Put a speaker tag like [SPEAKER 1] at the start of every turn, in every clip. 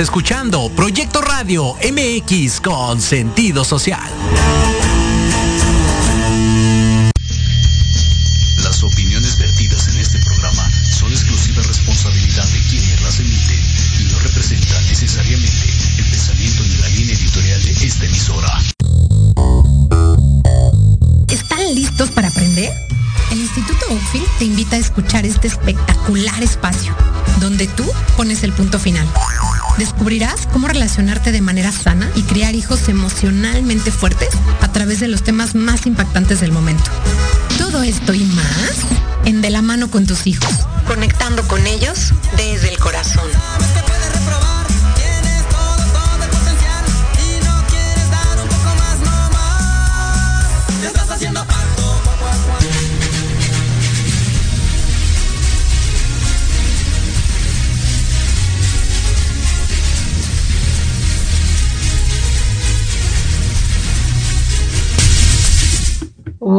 [SPEAKER 1] Estás escuchando Proyecto Radio MX con sentido social.
[SPEAKER 2] Las opiniones vertidas en este programa son exclusiva responsabilidad de quienes las emiten y no representan necesariamente el pensamiento ni la línea editorial de esta emisora.
[SPEAKER 3] ¿Están listos para aprender? El Instituto Oakfield te invita a escuchar este espectacular espacio, donde tú pones el punto final. Descubrirás cómo relacionarte de manera sana y criar hijos emocionalmente fuertes a través de los temas más impactantes del momento. Todo esto y más en De la mano con tus hijos, conectando con ellos desde el corazón.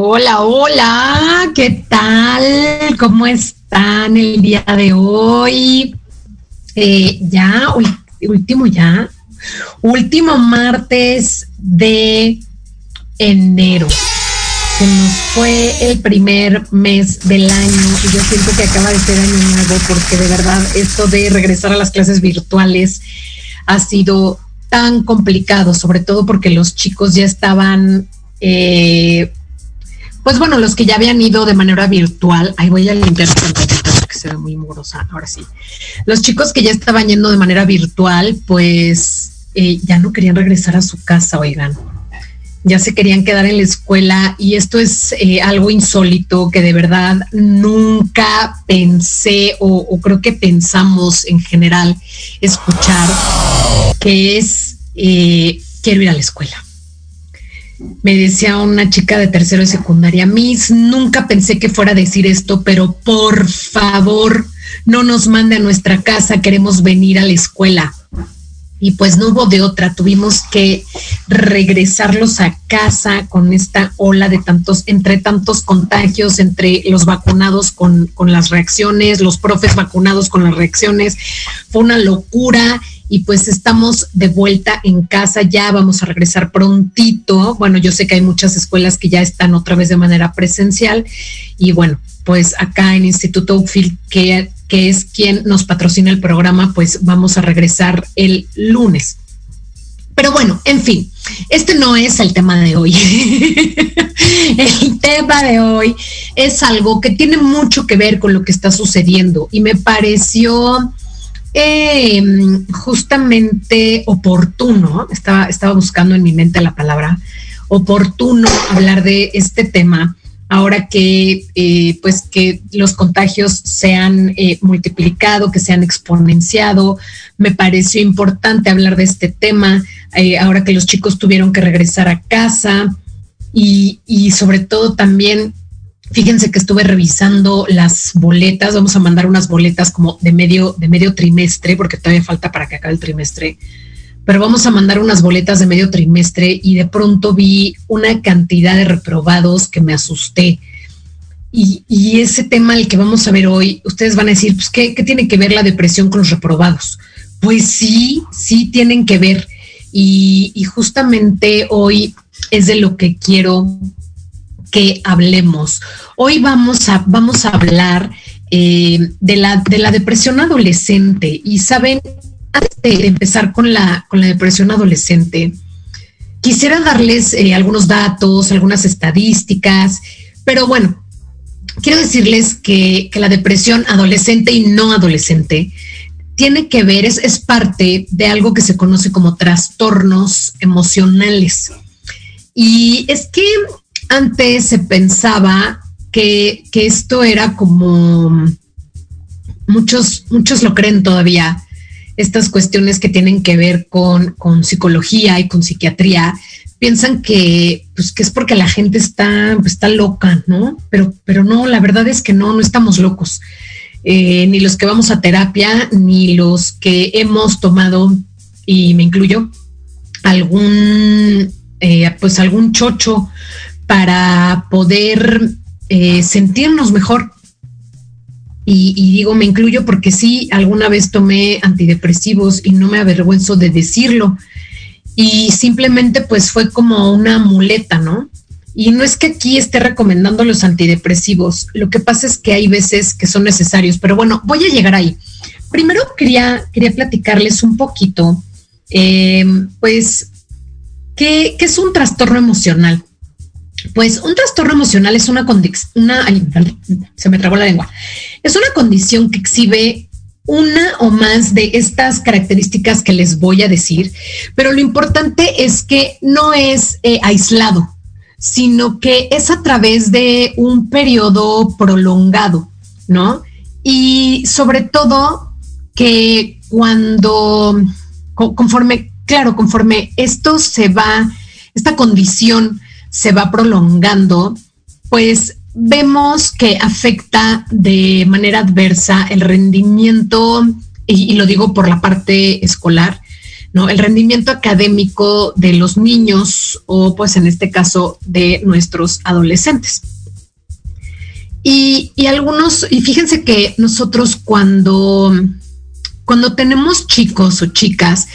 [SPEAKER 3] Hola, hola, ¿qué tal? ¿Cómo están el día de hoy? Eh, ya, último ya, último martes de enero. Se nos fue el primer mes del año y yo siento que acaba de ser año nuevo porque de verdad esto de regresar a las clases virtuales ha sido tan complicado, sobre todo porque los chicos ya estaban eh, pues bueno, los que ya habían ido de manera virtual, ahí voy a limpiar que se ve muy morosa, ahora sí. Los chicos que ya estaban yendo de manera virtual, pues eh, ya no querían regresar a su casa, oigan. Ya se querían quedar en la escuela y esto es eh, algo insólito que de verdad nunca pensé o, creo que pensamos en general escuchar, que es eh, quiero ir a la escuela me decía una chica de tercero de secundaria, Miss, nunca pensé que fuera a decir esto, pero por favor, no nos mande a nuestra casa, queremos venir a la escuela. Y pues no hubo de otra, tuvimos que regresarlos a casa con esta ola de tantos, entre tantos contagios, entre los vacunados con, con las reacciones, los profes vacunados con las reacciones. Fue una locura y pues estamos de vuelta en casa, ya vamos a regresar prontito. Bueno, yo sé que hay muchas escuelas que ya están otra vez de manera presencial y bueno, pues acá en Instituto Oakfield, que, que es quien nos patrocina el programa, pues vamos a regresar el lunes. Pero bueno, en fin, este no es el tema de hoy. el tema de hoy es algo que tiene mucho que ver con lo que está sucediendo y me pareció eh, justamente oportuno, estaba, estaba buscando en mi mente la palabra, oportuno hablar de este tema ahora que eh, pues que los contagios se han eh, multiplicado, que se han exponenciado. Me pareció importante hablar de este tema eh, ahora que los chicos tuvieron que regresar a casa y, y sobre todo también Fíjense que estuve revisando las boletas, vamos a mandar unas boletas como de medio, de medio trimestre, porque todavía falta para que acabe el trimestre, pero vamos a mandar unas boletas de medio trimestre y de pronto vi una cantidad de reprobados que me asusté. Y, ese tema al que vamos a ver hoy, ustedes van a decir, pues, ¿qué, ¿qué tiene que ver la depresión con los reprobados? Pues sí, sí tienen que ver. Y justamente hoy es de lo que quiero que hablemos. Hoy vamos a, vamos a hablar eh, de, la, de la depresión adolescente. Y saben, antes de empezar con la, con la depresión adolescente, quisiera darles eh, algunos datos, algunas estadísticas, pero bueno, quiero decirles que, que, la depresión adolescente y no adolescente tiene que ver, es, es parte de algo que se conoce como trastornos emocionales. Y es que antes se pensaba que, esto era como muchos, muchos lo creen todavía, estas cuestiones que tienen que ver con, psicología y con psiquiatría, piensan que, pues, que es porque la gente está, pues, está loca, ¿no? Pero, pero no, la verdad es que no, no estamos locos. Eh, ni los que vamos a terapia, ni los que hemos tomado, y me incluyo, algún, eh, pues algún chocho para poder eh, sentirnos mejor. y, digo, me incluyo porque sí, alguna vez tomé antidepresivos y no me avergüenzo de decirlo. Y simplemente pues fue como una muleta, ¿no? Y no es que aquí esté recomendando los antidepresivos, lo que pasa es que hay veces que son necesarios, pero bueno, voy a llegar ahí. Primero quería, quería platicarles un poquito, eh, pues, ¿qué, ¿qué es un trastorno emocional? Pues un trastorno emocional es una condición, una, se me la lengua, es una condición que exhibe una o más de estas características que les voy a decir, pero lo importante es que no es eh, aislado, sino que es a través de un periodo prolongado, ¿no? Y sobre todo que cuando, conforme, claro, conforme esto se va, esta condición se va prolongando, pues vemos que afecta de manera adversa el rendimiento, y, lo digo por la parte escolar, ¿no? El rendimiento académico de los niños o pues en este caso de nuestros adolescentes. Y, y, algunos, y fíjense que nosotros cuando, cuando tenemos chicos o chicas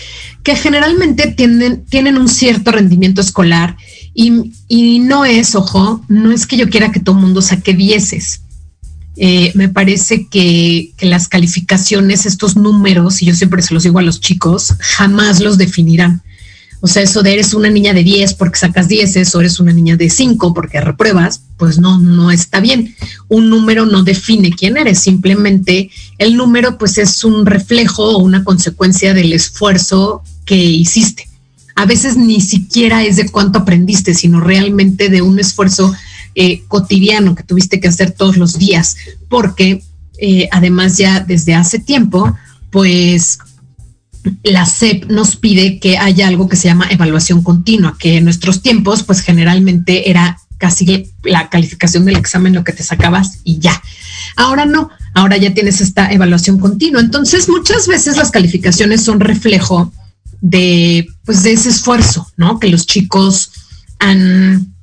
[SPEAKER 3] que generalmente tienen, tienen un cierto rendimiento escolar y, no es, ojo, no es que yo quiera que todo el mundo saque dieces. Eh, me parece que, las calificaciones, estos números, y yo siempre se los digo a los chicos, jamás los definirán. O sea, eso de eres una niña de 10 porque sacas 10 o eres una niña de 5 porque repruebas, pues no, no está bien. Un número no define quién eres, simplemente el número pues es un reflejo o una consecuencia del esfuerzo que hiciste a veces ni siquiera es de cuánto aprendiste, sino realmente de un esfuerzo eh, cotidiano que tuviste que hacer todos los días, porque eh, además ya desde hace tiempo, pues la SEP nos pide que haya algo que se llama evaluación continua, que en nuestros tiempos, pues generalmente era casi la calificación del examen lo que te sacabas y ya. Ahora no, ahora ya tienes esta evaluación continua. Entonces, muchas veces las calificaciones son reflejo de, pues, de ese esfuerzo, ¿no? Que los chicos han,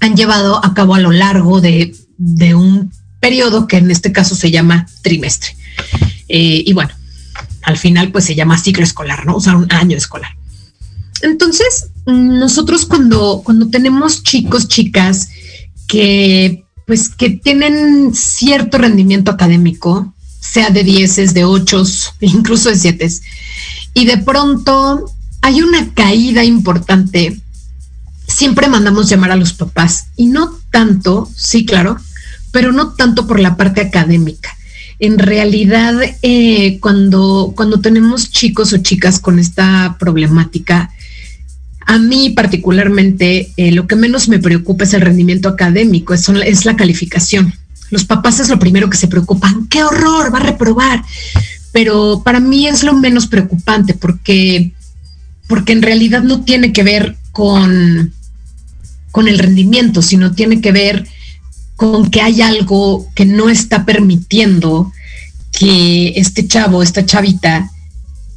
[SPEAKER 3] han llevado a cabo a lo largo de, un periodo que en este caso se llama trimestre. Eh, y bueno, al final pues se llama ciclo escolar, ¿no? O sea, un año escolar. Entonces, nosotros cuando, cuando tenemos chicos, chicas que pues que tienen cierto rendimiento académico, sea de dieces, de ochos, incluso de siete, y de pronto hay una caída importante, siempre mandamos llamar a los papás y no tanto, sí, claro, pero no tanto por la parte académica. En realidad, eh, cuando, cuando tenemos chicos o chicas con esta problemática, a mí particularmente eh, lo que menos me preocupa es el rendimiento académico, es, es la calificación. Los papás es lo primero que se preocupan. ¡Qué horror! Va a reprobar pero para mí es lo menos preocupante porque, porque en realidad no tiene que ver con, con el rendimiento, sino tiene que ver con que hay algo que no está permitiendo que este chavo, esta chavita,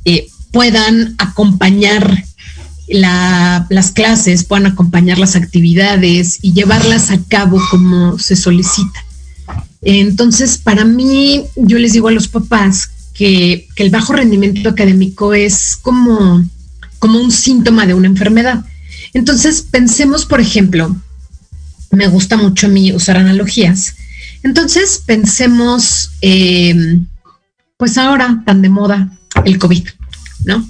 [SPEAKER 3] eh, puedan acompañar las clases, puedan acompañar las actividades y llevarlas a cabo como se solicita. Entonces, para mí, yo les digo a los papás que, el bajo rendimiento académico es como, como un síntoma de una enfermedad. Entonces, pensemos, por ejemplo, me gusta mucho a mí usar analogías. Entonces, pensemos, em, pues ahora tan de moda, el COVID, ¿no?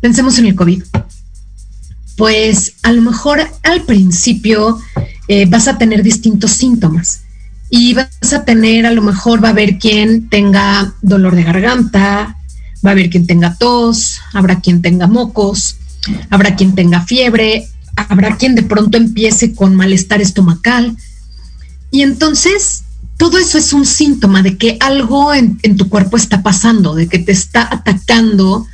[SPEAKER 3] Pensemos en el COVID. Pues a lo mejor al principio eh, vas a tener distintos síntomas y vas a tener, a lo mejor va a haber quien tenga dolor de garganta, va a haber quien tenga tos, habrá quien tenga mocos, habrá quien tenga fiebre, habrá quien de pronto empiece con malestar estomacal. Y entonces todo eso es un síntoma de que algo en, tu cuerpo está pasando, de que te está atacando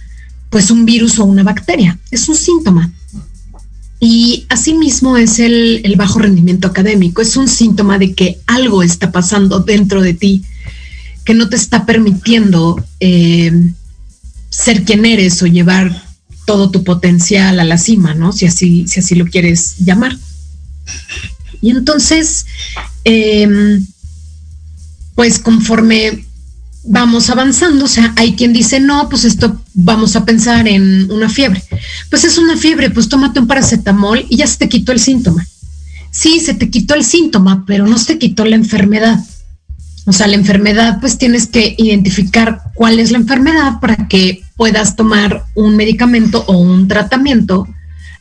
[SPEAKER 3] pues un virus o una bacteria. Es un síntoma. Y asimismo es el, bajo rendimiento académico, es un síntoma de que algo está pasando dentro de ti que no te está permitiendo eh, ser quien eres o llevar todo tu potencial a la cima, ¿no? Si así, si así lo quieres llamar. Y entonces, em, pues conforme vamos avanzando, o sea, hay quien dice, no, pues esto vamos a pensar en una fiebre. Pues es una fiebre, pues tómate un paracetamol y ya se te quitó el síntoma. Sí, se te quitó el síntoma, pero no se te quitó la enfermedad. O sea, la enfermedad, pues tienes que identificar cuál es la enfermedad para que puedas tomar un medicamento o un tratamiento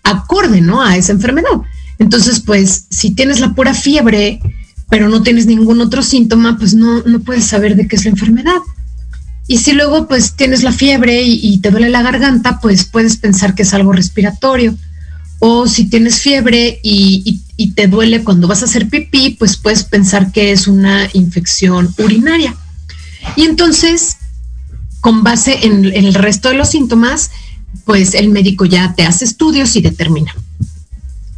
[SPEAKER 3] acorde, ¿no? A esa enfermedad. Entonces, pues, si tienes la pura fiebre, pero no tienes ningún otro síntoma, pues no, no puedes saber de qué es la enfermedad. Y si luego pues tienes la fiebre y, te duele la garganta, pues puedes pensar que es algo respiratorio. O si tienes fiebre y, te duele cuando vas a hacer pipí, pues puedes pensar que es una infección urinaria. Y entonces, con base en el resto de los síntomas, pues el médico ya te hace estudios y determina.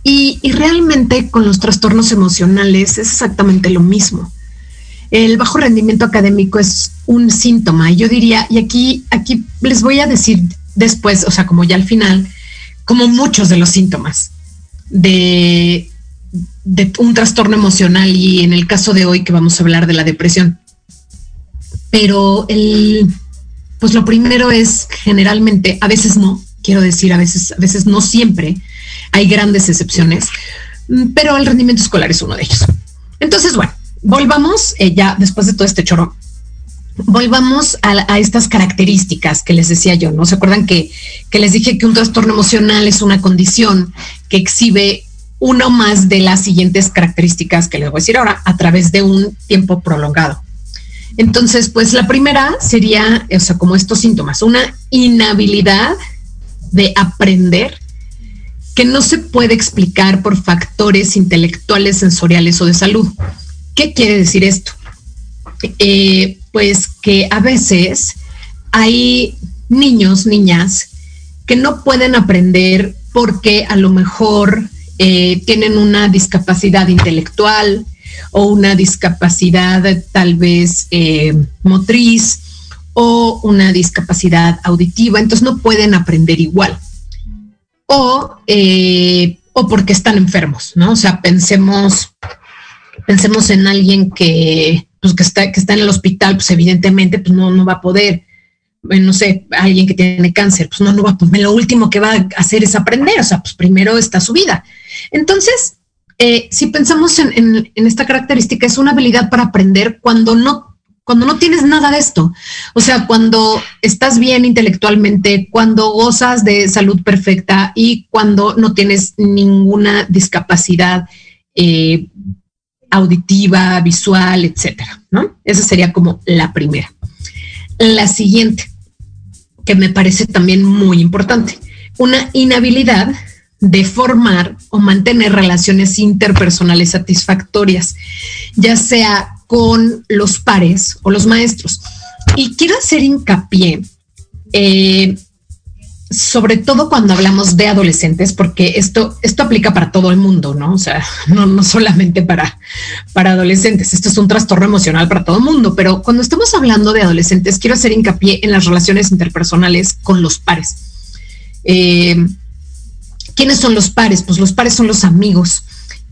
[SPEAKER 3] Y, realmente con los trastornos emocionales es exactamente lo mismo. El bajo rendimiento académico es un síntoma. Yo diría, y aquí, aquí les voy a decir después, o sea, como ya al final, como muchos de los síntomas de un trastorno emocional y en el caso de hoy que vamos a hablar de la depresión. Pero el, pues lo primero es generalmente, a veces no, quiero decir, a veces, a veces no siempre, hay grandes excepciones, mm, pero el rendimiento escolar es uno de ellos. Entonces, bueno, volvamos eh, ya después de todo este choro. Volvamos a, estas características que les decía yo, ¿no? ¿Se acuerdan que, que les dije que un trastorno emocional es una condición que exhibe uno más de las siguientes características que les voy a decir ahora a través de un tiempo prolongado? Entonces, pues la primera sería, o sea, como estos síntomas, una inhabilidad de aprender que no se puede explicar por factores intelectuales, sensoriales o de salud. ¿Qué quiere decir esto? Eh, pues que a veces hay niños, niñas, que no pueden aprender porque a lo mejor eh, tienen una discapacidad intelectual o una discapacidad tal vez eh, motriz o una discapacidad auditiva, entonces no pueden aprender igual o, eh, o porque están enfermos, ¿no? O sea, pensemos, pensemos en alguien que, pues, que, está, que está en el hospital, pues evidentemente pues, no, no va a poder, eh, no sé, alguien que tiene cáncer, pues no, no va poder, lo último que va a hacer es aprender, o sea, pues primero está su vida. Entonces, eh, si pensamos en, esta característica, es una habilidad para aprender cuando no cuando no tienes nada de esto. O sea, cuando estás bien intelectualmente, cuando gozas de salud perfecta y cuando no tienes ninguna discapacidad eh, auditiva, visual, etcétera, ¿no? Esa sería como la primera. La siguiente, que me parece también muy importante, una inhabilidad de formar o mantener relaciones interpersonales satisfactorias, ya sea con los pares o los maestros. Y quiero hacer hincapié, eh, sobre todo cuando hablamos de adolescentes, porque esto, esto aplica para todo el mundo, ¿no? O sea, no, no solamente para, para adolescentes, esto es un trastorno emocional para todo el mundo, pero cuando estamos hablando de adolescentes, quiero hacer hincapié en las relaciones interpersonales con los pares. Eh, ¿Quiénes son los pares? Pues los pares son los amigos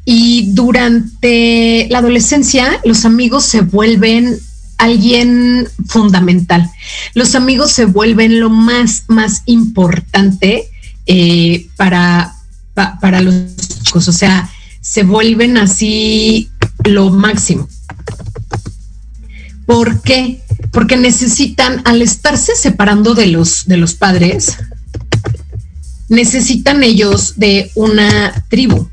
[SPEAKER 3] y durante la adolescencia, los amigos se vuelven alguien fundamental. Los amigos se vuelven lo más, más importante eh, para, para los chicos. O sea, se vuelven así lo máximo. ¿Por qué? Porque necesitan, al estarse separando de los, de los padres, necesitan ellos de una tribu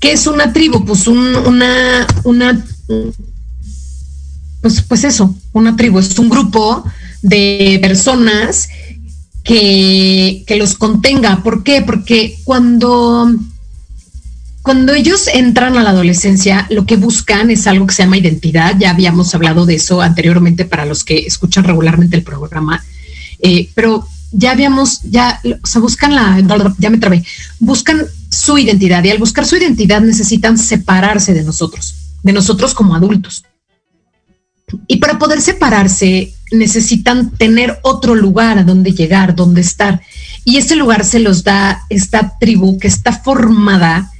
[SPEAKER 3] ¿Qué es una tribu? Pues una, una, pues, pues eso, una tribu, es un grupo de personas que, que los contenga. ¿Por qué? Porque cuando, cuando ellos entran a la adolescencia, lo que buscan es algo que se llama identidad. Ya habíamos hablado de eso anteriormente para los que escuchan regularmente el programa. Eh, pero ya habíamos, ya, o buscan la, ya me trabé, buscan su identidad y al buscar su identidad necesitan separarse de nosotros, de nosotros como adultos. Y para poder separarse necesitan tener otro lugar a donde llegar, donde estar. Y ese lugar se los da esta tribu que está formada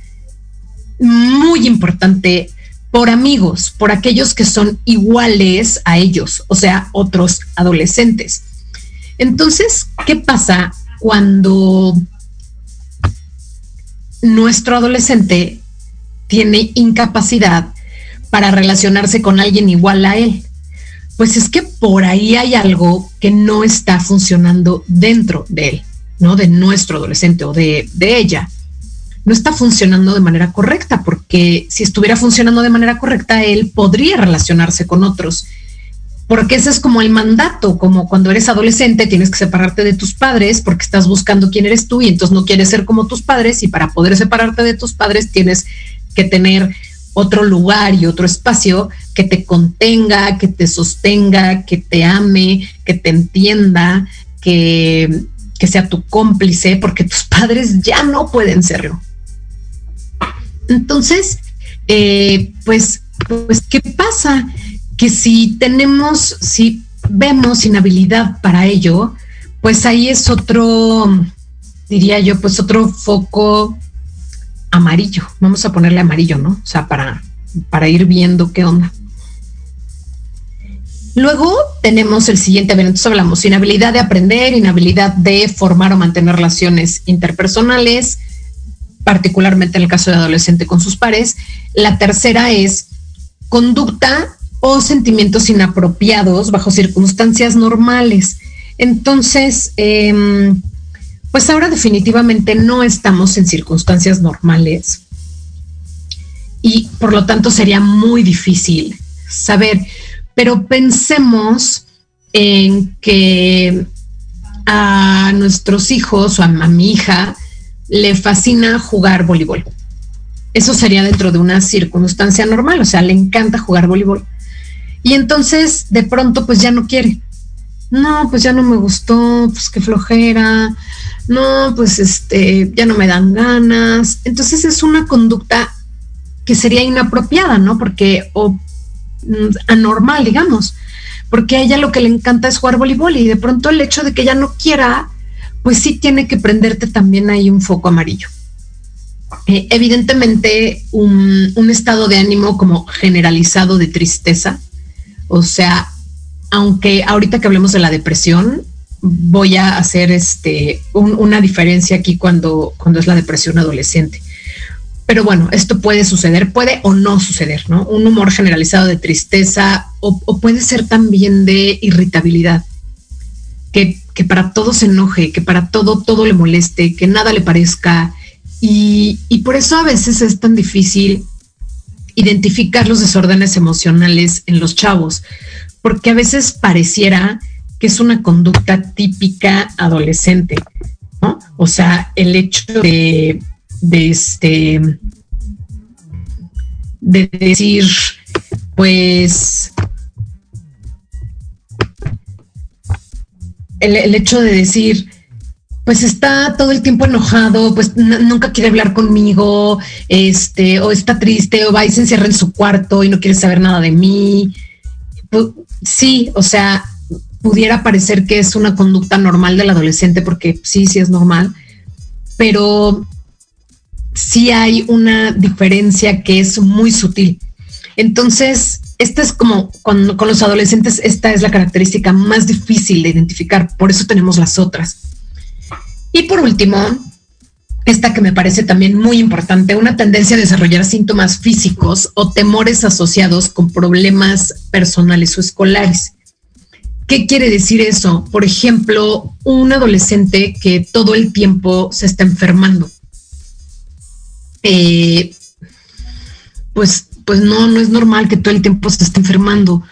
[SPEAKER 3] muy importante por amigos, por aquellos que son iguales a ellos, o sea, otros adolescentes. Entonces, ¿qué pasa cuando nuestro adolescente tiene incapacidad para relacionarse con alguien igual a él? Pues es que por ahí hay algo que no está funcionando dentro de él, ¿no? De nuestro adolescente o de, de ella no está funcionando de manera correcta, porque si estuviera funcionando de manera correcta, él podría relacionarse con otros. Porque ese es como el mandato, como cuando eres adolescente tienes que separarte de tus padres porque estás buscando quién eres tú y entonces no quieres ser como tus padres y para poder separarte de tus padres tienes que tener otro lugar y otro espacio que te contenga, que te sostenga, que te ame, que te entienda, que, que sea tu cómplice, porque tus padres ya no pueden serlo. Entonces, eh, pues, pues, ¿qué pasa? Que si tenemos, si vemos inhabilidad para ello, pues ahí es otro, diría yo, pues otro foco amarillo. Vamos a ponerle amarillo, ¿no? O sea, para, para ir viendo qué onda. Luego tenemos el siguiente, entonces hablamos inhabilidad de aprender, inhabilidad de formar o mantener relaciones interpersonales, particularmente en el caso de adolescente con sus pares. La tercera es conducta o sentimientos inapropiados bajo circunstancias normales. Entonces, em, pues ahora definitivamente no estamos en circunstancias normales y por lo tanto sería muy difícil saber, pero pensemos en que a nuestros hijos o a mi hija le fascina jugar voleibol. Eso sería dentro de una circunstancia normal, o sea, le encanta jugar voleibol. Y entonces de pronto pues ya no quiere. No, pues ya no me gustó, pues qué flojera. No, pues este, ya no me dan ganas. Entonces es una conducta que sería inapropiada, ¿no? Porque, o mm, anormal, digamos, porque a ella lo que le encanta es jugar voleibol y de pronto el hecho de que ella no quiera pues sí tiene que prenderte también ahí un foco amarillo. Eh, evidentemente, un, estado de ánimo como generalizado de tristeza, o sea, aunque ahorita que hablemos de la depresión, voy a hacer este, una diferencia aquí cuando, cuando es la depresión adolescente. Pero bueno, esto puede suceder, puede o no suceder, ¿no? Un humor generalizado de tristeza o, o puede ser también de irritabilidad, que que para todo se enoje, que para todo todo le moleste, que nada le parezca. Y, por eso a veces es tan difícil identificar los desórdenes emocionales en los chavos, porque a veces pareciera que es una conducta típica adolescente, ¿no? O sea, el hecho de, de este, de decir, pues, el, hecho de decir, pues está todo el tiempo enojado, pues nunca quiere hablar conmigo, este, o está triste, o va y se encierra en su cuarto y no quiere saber nada de mí. Sí, o sea, pudiera parecer que es una conducta normal del adolescente, porque sí, sí es normal, pero sí hay una diferencia que es muy sutil. Entonces, esta es como con, con los adolescentes, esta es la característica más difícil de identificar, por eso tenemos las otras. Y por último, esta que me parece también muy importante, una tendencia a desarrollar síntomas físicos o temores asociados con problemas personales o escolares. ¿Qué quiere decir eso? Por ejemplo, un adolescente que todo el tiempo se está enfermando. Eh, pues pues no, no es normal que todo el tiempo se esté enfermando,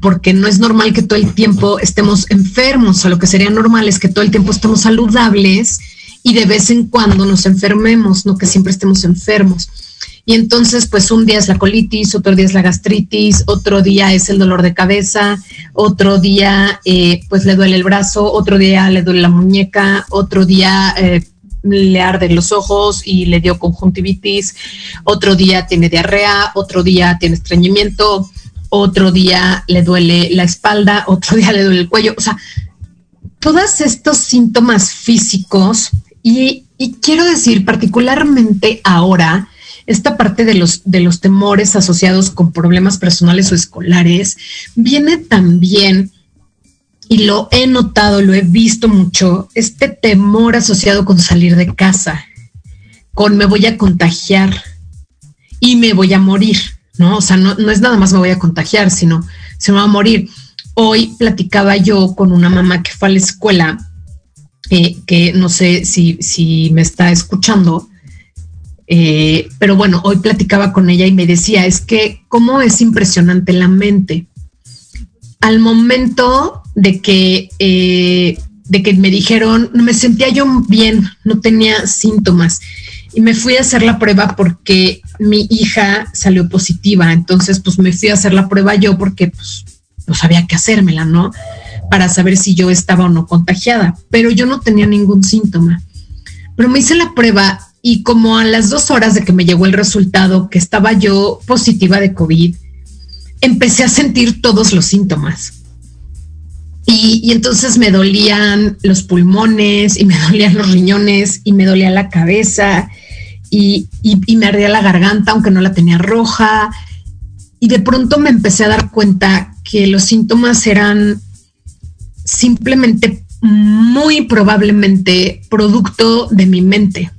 [SPEAKER 3] porque no es normal que todo el tiempo estemos enfermos, o sea, lo que sería normal es que todo el tiempo estemos saludables y de vez en cuando nos enfermemos, no que siempre estemos enfermos. Y entonces, pues un día es la colitis, otro día es la gastritis, otro día es el dolor de cabeza, otro día eh, pues le duele el brazo, otro día le duele la muñeca, otro día eh, le arden los ojos y le dio conjuntivitis, otro día tiene diarrea, otro día tiene estreñimiento, otro día le duele la espalda, otro día le duele el cuello, o sea, todos estos síntomas físicos y, quiero decir particularmente ahora esta parte de los, de los temores asociados con problemas personales o escolares viene también, y lo he notado, lo he visto mucho, este temor asociado con salir de casa, con me voy a contagiar y me voy a morir, ¿no? O sea, no, no es nada más me voy a contagiar, sino se me va a morir. Hoy platicaba yo con una mamá que fue a la escuela, eh, que no sé si, si me está escuchando, eh, pero bueno, hoy platicaba con ella y me decía, es que cómo es impresionante la mente. Al momento de que, eh, de que me dijeron, me sentía yo bien, no tenía síntomas. Y me fui a hacer la prueba porque mi hija salió positiva. Entonces, pues me fui a hacer la prueba yo porque pues, no sabía qué hacérmela, ¿no? Para saber si yo estaba o no contagiada. Pero yo no tenía ningún síntoma. Pero me hice la prueba y como a las dos horas de que me llegó el resultado que estaba yo positiva de COVID, empecé a sentir todos los síntomas. Y, entonces me dolían los pulmones y me dolían los riñones y me dolía la cabeza y, y me ardía la garganta aunque no la tenía roja. Y de pronto me empecé a dar cuenta que los síntomas eran simplemente muy probablemente producto de mi mente.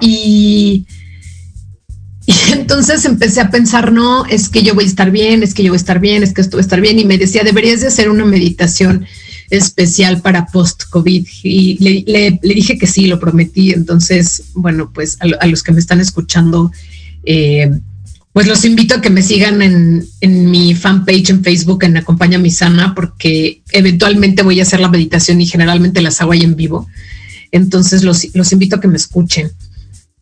[SPEAKER 3] Y, entonces empecé a pensar, no, es que yo voy a estar bien, es que yo voy a estar bien, es que esto va a estar bien. Y me decía, deberías de hacer una meditación especial para post-COVID. Y le, dije que sí, lo prometí. Entonces, bueno, pues a, los que me están escuchando, eh, pues los invito a que me sigan en, en, mi fanpage en Facebook en Acompaña Mi Sana, porque eventualmente voy a hacer la meditación y generalmente las hago ahí en vivo. Entonces los, los invito a que me escuchen.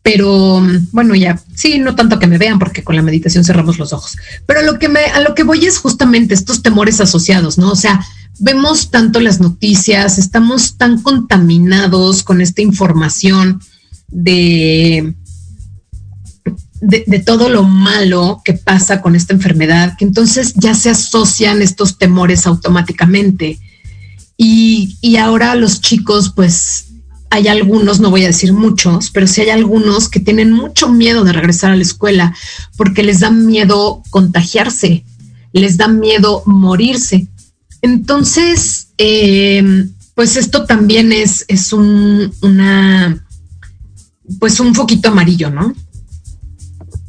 [SPEAKER 3] Pero bueno, ya sí, no tanto que me vean porque con la meditación cerramos los ojos. Pero lo que me, a lo que voy es justamente estos temores asociados, ¿no? O sea, vemos tanto las noticias, estamos tan contaminados con esta información de, de, todo lo malo que pasa con esta enfermedad, que entonces ya se asocian estos temores automáticamente. Y, y ahora los chicos, pues hay algunos, no voy a decir muchos, pero sí hay algunos que tienen mucho miedo de regresar a la escuela porque les da miedo contagiarse, les da miedo morirse. Entonces, em, pues esto también es, es un, una, pues un foquito amarillo, ¿no?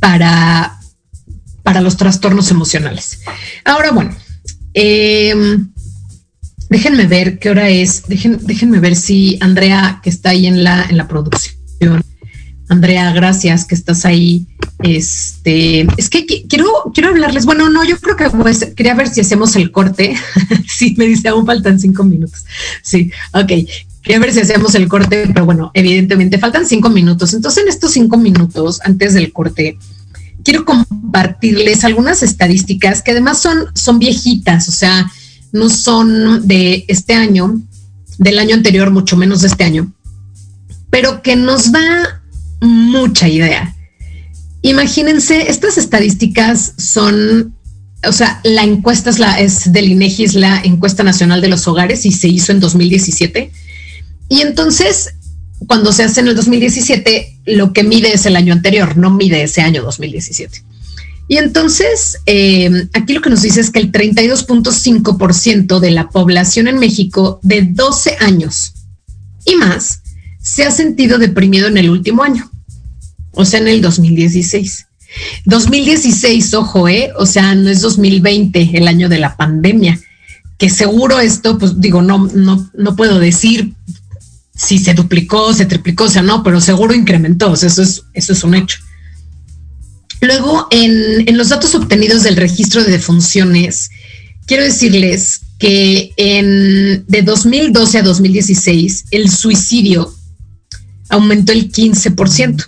[SPEAKER 3] Para, para los trastornos emocionales. Ahora, bueno, eh, Déjenme ver qué hora es. déjenme ver si Andrea, que está ahí en la, en la producción. Andrea, gracias que estás ahí. Este, es que quiero, quiero hablarles. Bueno, no, yo creo que quería ver si hacemos el corte. sí, me dice, aún faltan cinco minutos. Sí, ok. Quería ver si hacemos el corte, pero bueno, evidentemente faltan cinco minutos. Entonces, en estos cinco minutos, antes del corte, quiero compartirles algunas estadísticas que además son, son viejitas. O sea, no son de este año, del año anterior, mucho menos de este año, pero que nos da mucha idea. Imagínense, estas estadísticas son, o sea, la encuesta es, la, es del INEGI, es la encuesta nacional de los hogares y se hizo en 2017. Y entonces, cuando se hace en el 2017, lo que mide es el año anterior, no mide ese año 2017. Y entonces, eh, aquí lo que nos dice es que el 32.5% de la población en México de 12 años y más se ha sentido deprimido en el último año, o sea, en el 2016. 2016, ojo, ¿eh? O sea, no es 2020, el año de la pandemia, que seguro esto, pues digo, no, no, no puedo decir si se duplicó, se triplicó, o sea, no, pero seguro incrementó, o sea, eso es, eso es un hecho. Luego, en, los datos obtenidos del registro de defunciones, quiero decirles que en, de 2012 a 2016 el suicidio aumentó el 15%.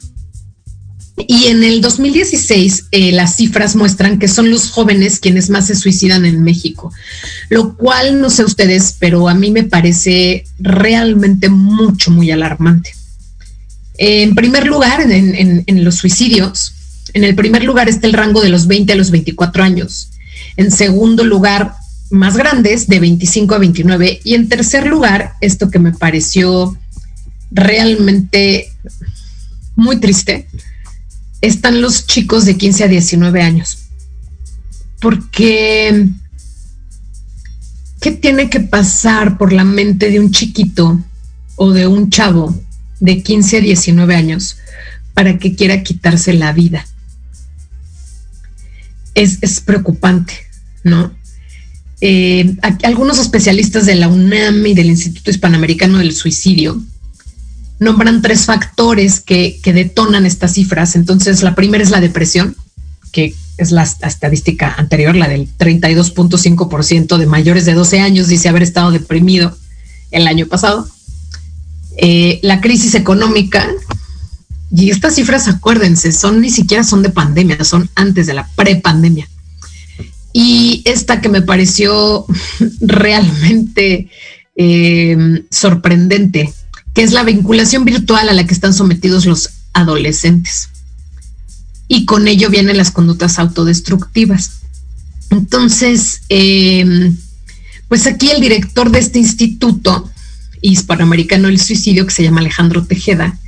[SPEAKER 3] Y en el 2016 eh, las cifras muestran que son los jóvenes quienes más se suicidan en México, lo cual no sé ustedes, pero a mí me parece realmente mucho, muy alarmante. En primer lugar, en los suicidios, en el primer lugar está el rango de los 20 a los 24 años. En segundo lugar, más grandes, de 25 a 29. Y en tercer lugar, esto que me pareció realmente muy triste, están los chicos de 15 a 19 años. Porque, ¿qué tiene que pasar por la mente de un chiquito o de un chavo de 15 a 19 años para que quiera quitarse la vida? Es, preocupante, ¿no? Eh, algunos especialistas de la UNAM y del Instituto Hispanoamericano del Suicidio nombran tres factores que, detonan estas cifras. Entonces, la primera es la depresión, que es la estadística anterior, la del 32.5% de mayores de 12 años dice haber estado deprimido el año pasado. Eh, la crisis económica, y estas cifras, acuérdense, son ni siquiera son de pandemia, son antes de la prepandemia. Y esta que me pareció realmente eh, sorprendente, que es la vinculación virtual a la que están sometidos los adolescentes. Y con ello vienen las conductas autodestructivas. Entonces, em, pues aquí el director de este instituto hispanoamericano del suicidio, que se llama Alejandro Tejeda,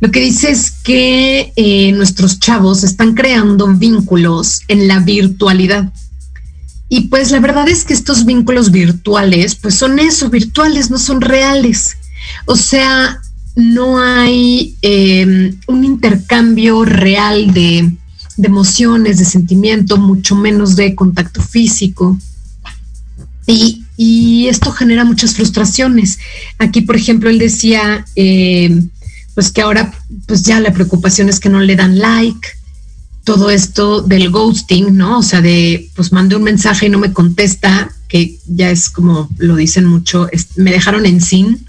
[SPEAKER 3] lo que dice es que eh, nuestros chavos están creando vínculos en la virtualidad. Y pues la verdad es que estos vínculos virtuales, pues son eso, virtuales, no son reales. O sea, no hay em, un intercambio real de, emociones, de sentimiento, mucho menos de contacto físico. Y, esto genera muchas frustraciones. Aquí, por ejemplo, él decía, em, pues que ahora, pues ya la preocupación es que no le dan like, todo esto del ghosting, ¿no? O sea, de, pues mandé un mensaje y no me contesta, que ya es como lo dicen mucho, me dejaron en sin,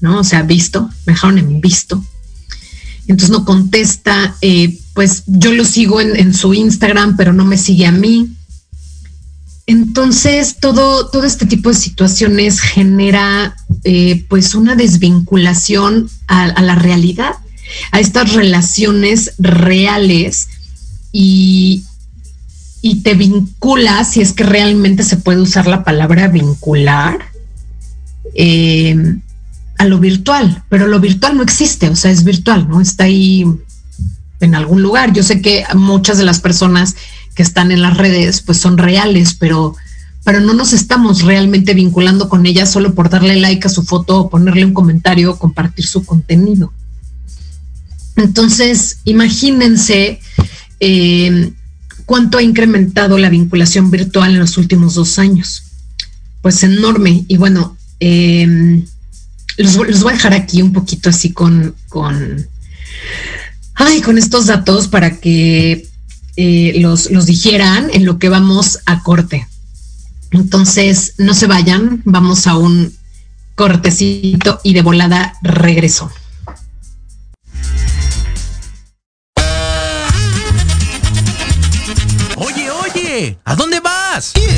[SPEAKER 3] ¿no? O sea, visto, me dejaron en visto. Entonces no contesta, eh, pues yo lo sigo en, su Instagram, pero no me sigue a mí. Entonces, todo, todo este tipo de situaciones genera eh, pues una desvinculación a, la realidad, a estas relaciones reales y, y te vincula, si es que realmente se puede usar la palabra vincular, eh, a lo virtual, pero lo virtual no existe, o sea, es virtual, ¿no? Está ahí en algún lugar. Yo sé que muchas de las personas que están en las redes pues son reales, pero pero no nos estamos realmente vinculando con ellas solo por darle like a su foto o ponerle un comentario o compartir su contenido. Entonces, imagínense eh, cuánto ha incrementado la vinculación virtual en los últimos dos años. Pues enorme. Y bueno, eh, los, voy a dejar aquí un poquito así con, con, ay, con estos datos para que eh, los, los dijeran en lo que vamos a corte. Entonces, no se vayan, vamos a un cortecito y de volada regreso.
[SPEAKER 1] Oye, oye, ¿a dónde vas?
[SPEAKER 4] ¿Quién, yo?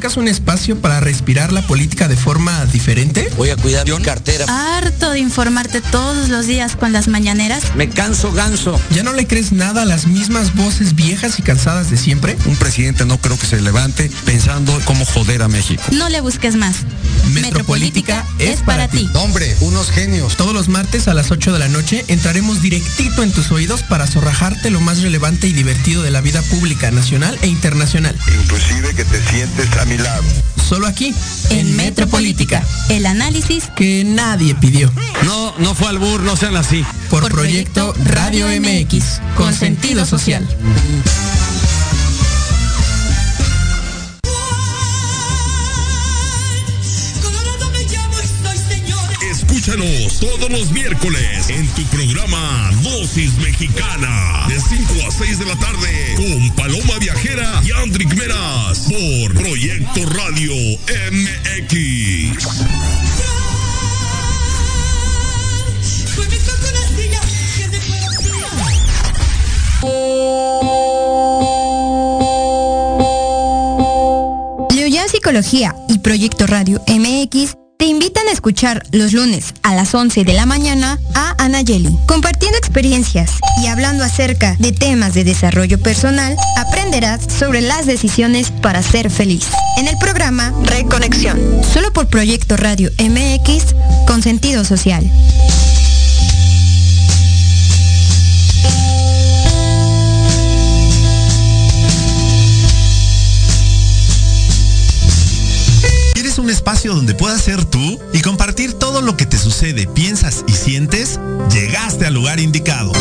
[SPEAKER 5] ¿Buscas un espacio para respirar la política de forma diferente?
[SPEAKER 6] Voy a cuidar mi cartera.
[SPEAKER 7] Harto de informarte todos los días con las mañaneras.
[SPEAKER 6] Me canso ganso.
[SPEAKER 5] ¿Ya no le crees nada a las mismas voces viejas y cansadas de siempre?
[SPEAKER 4] Un presidente no creo que se levante pensando cómo joder a México.
[SPEAKER 7] No le busques más.
[SPEAKER 5] Metropolítica, es para ti.
[SPEAKER 4] Hombre, unos genios.
[SPEAKER 5] Todos los martes a las 8 de la noche entraremos directito en tus oídos para zorrajarte lo más relevante y divertido de la vida pública nacional e internacional.
[SPEAKER 4] Inclusive que te sientes a
[SPEAKER 5] Solo aquí,
[SPEAKER 7] en Metropolítica, el análisis
[SPEAKER 5] que nadie pidió.
[SPEAKER 6] No, no fue al bur, no sean así.
[SPEAKER 5] Por, proyecto Radio MX, con sentido social.
[SPEAKER 8] Escúchanos todos los miércoles en tu programa Dosis Mexicana de 5 a 6 de la tarde con Paloma Viajera y Andrick Meras por Proyecto Radio MX.
[SPEAKER 9] Psicología y Proyecto Radio MX te invitan a escuchar los lunes a las 11 de la mañana a Anayeli, compartiendo experiencias y hablando acerca de temas de desarrollo personal, aprenderás sobre las decisiones para ser feliz. En el programa Reconexión, solo por Proyecto Radio MX con sentido social.
[SPEAKER 10] Un espacio donde puedas ser tú y compartir todo lo que te sucede, piensas y sientes, llegaste al lugar indicado.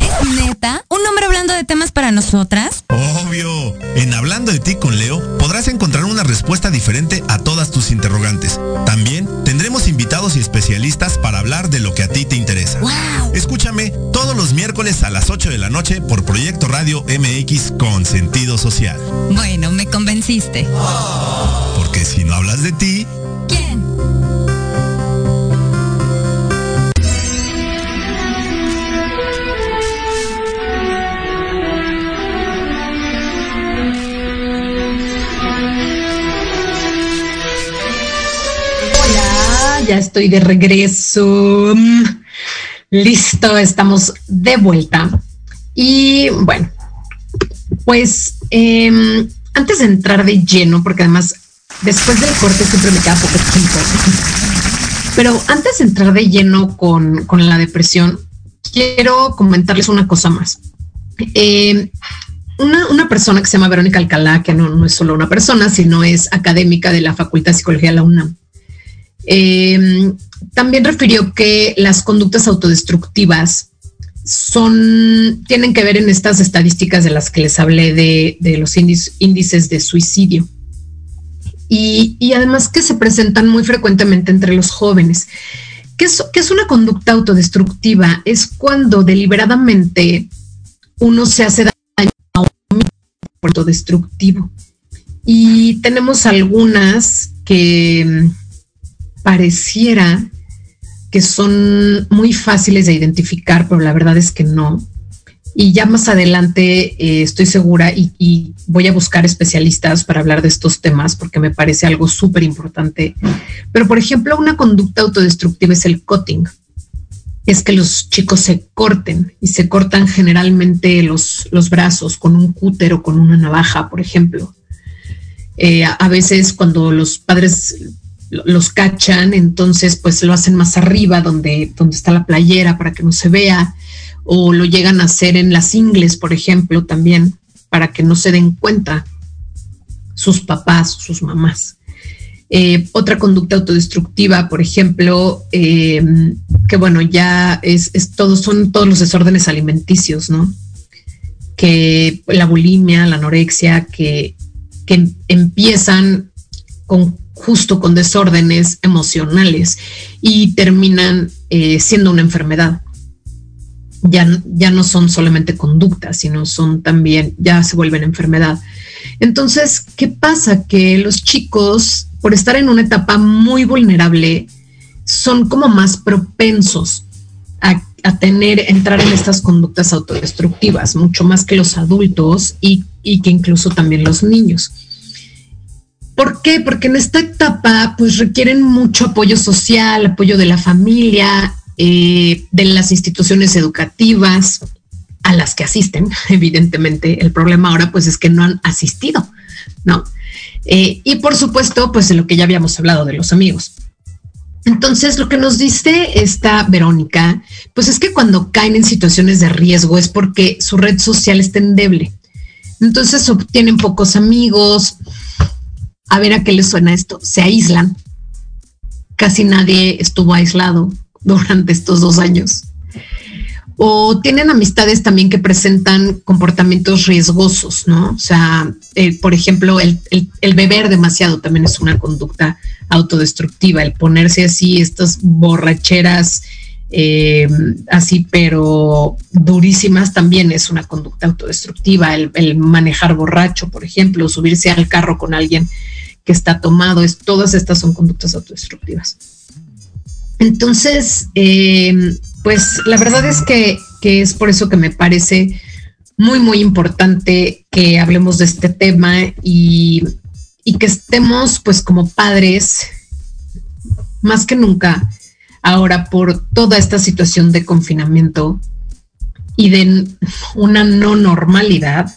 [SPEAKER 9] ¿Es neta? ¿Un hombre hablando de temas para nosotras?
[SPEAKER 10] Obvio. En Hablando de ti con Leo podrás encontrar una respuesta diferente a todas tus interrogantes. También invitados y especialistas para hablar de lo que a ti te interesa.
[SPEAKER 9] Wow.
[SPEAKER 10] Escúchame todos los miércoles a las 8 de la noche por Proyecto Radio MX con sentido social.
[SPEAKER 9] Bueno, me convenciste.
[SPEAKER 10] Porque si no hablas de ti,
[SPEAKER 3] ya estoy de regreso. Listo, estamos de vuelta. Y bueno, pues eh, antes de entrar de lleno, porque además después del corte siempre me queda poco tiempo, pero antes de entrar de lleno con, con la depresión, quiero comentarles una cosa más. Eh, una, una, persona que se llama Verónica Alcalá, que no, no, es solo una persona, sino es académica de la Facultad de Psicología de la UNAM, eh, también refirió que las conductas autodestructivas son, tienen que ver en estas estadísticas de las que les hablé de, de los índices, índices de suicidio. Y, y, además que se presentan muy frecuentemente entre los jóvenes. ¿Qué es, qué es una conducta autodestructiva? Es cuando deliberadamente uno se hace daño a un autodestructivo. Y tenemos algunas que pareciera que son muy fáciles de identificar, pero la verdad es que no. Y ya más adelante eh, estoy segura y, voy a buscar especialistas para hablar de estos temas porque me parece algo súper importante. Pero, por ejemplo, una conducta autodestructiva es el cutting. Es que los chicos se corten y se cortan generalmente los, brazos con un cúter o con una navaja, por ejemplo. Eh, a veces cuando los padres los cachan, entonces pues lo hacen más arriba donde, donde está la playera para que no se vea, o lo llegan a hacer en las ingles, por ejemplo, también, para que no se den cuenta sus papás, sus mamás. Eh, otra conducta autodestructiva, por ejemplo, eh, que bueno, ya es, es todos, son todos los desórdenes alimenticios, ¿no? Que la bulimia, la anorexia, que, que empiezan con justo con desórdenes emocionales y terminan eh, siendo una enfermedad. Ya, ya no son solamente conductas, sino son también, ya se vuelven enfermedad. Entonces, ¿qué pasa? Que los chicos, por estar en una etapa muy vulnerable, son como más propensos a, a tener, entrar en estas conductas autodestructivas, mucho más que los adultos y, y que incluso también los niños. ¿Por qué? Porque en esta etapa pues requieren mucho apoyo social, apoyo de la familia, eh, de las instituciones educativas a las que asisten, evidentemente. El problema ahora pues es que no han asistido, ¿no? Eh, y por supuesto pues de lo que ya habíamos hablado de los amigos. Entonces, lo que nos dice esta Verónica, pues es que cuando caen en situaciones de riesgo es porque su red social está endeble. Entonces obtienen pocos amigos, a ver a qué les suena esto, se aíslan. Casi nadie estuvo aislado durante estos dos años. O tienen amistades también que presentan comportamientos riesgosos, ¿no? O sea, eh, por ejemplo, el, beber demasiado también es una conducta autodestructiva, el ponerse así, estas borracheras eh, así, pero durísimas también es una conducta autodestructiva, el, el manejar borracho, por ejemplo, subirse al carro con alguien que está tomado, es, todas estas son conductas autodestructivas. Entonces, eh, pues la verdad es que, que, es por eso que me parece muy, muy importante que hablemos de este tema y, y que estemos pues como padres más que nunca, ahora por toda esta situación de confinamiento y de una no normalidad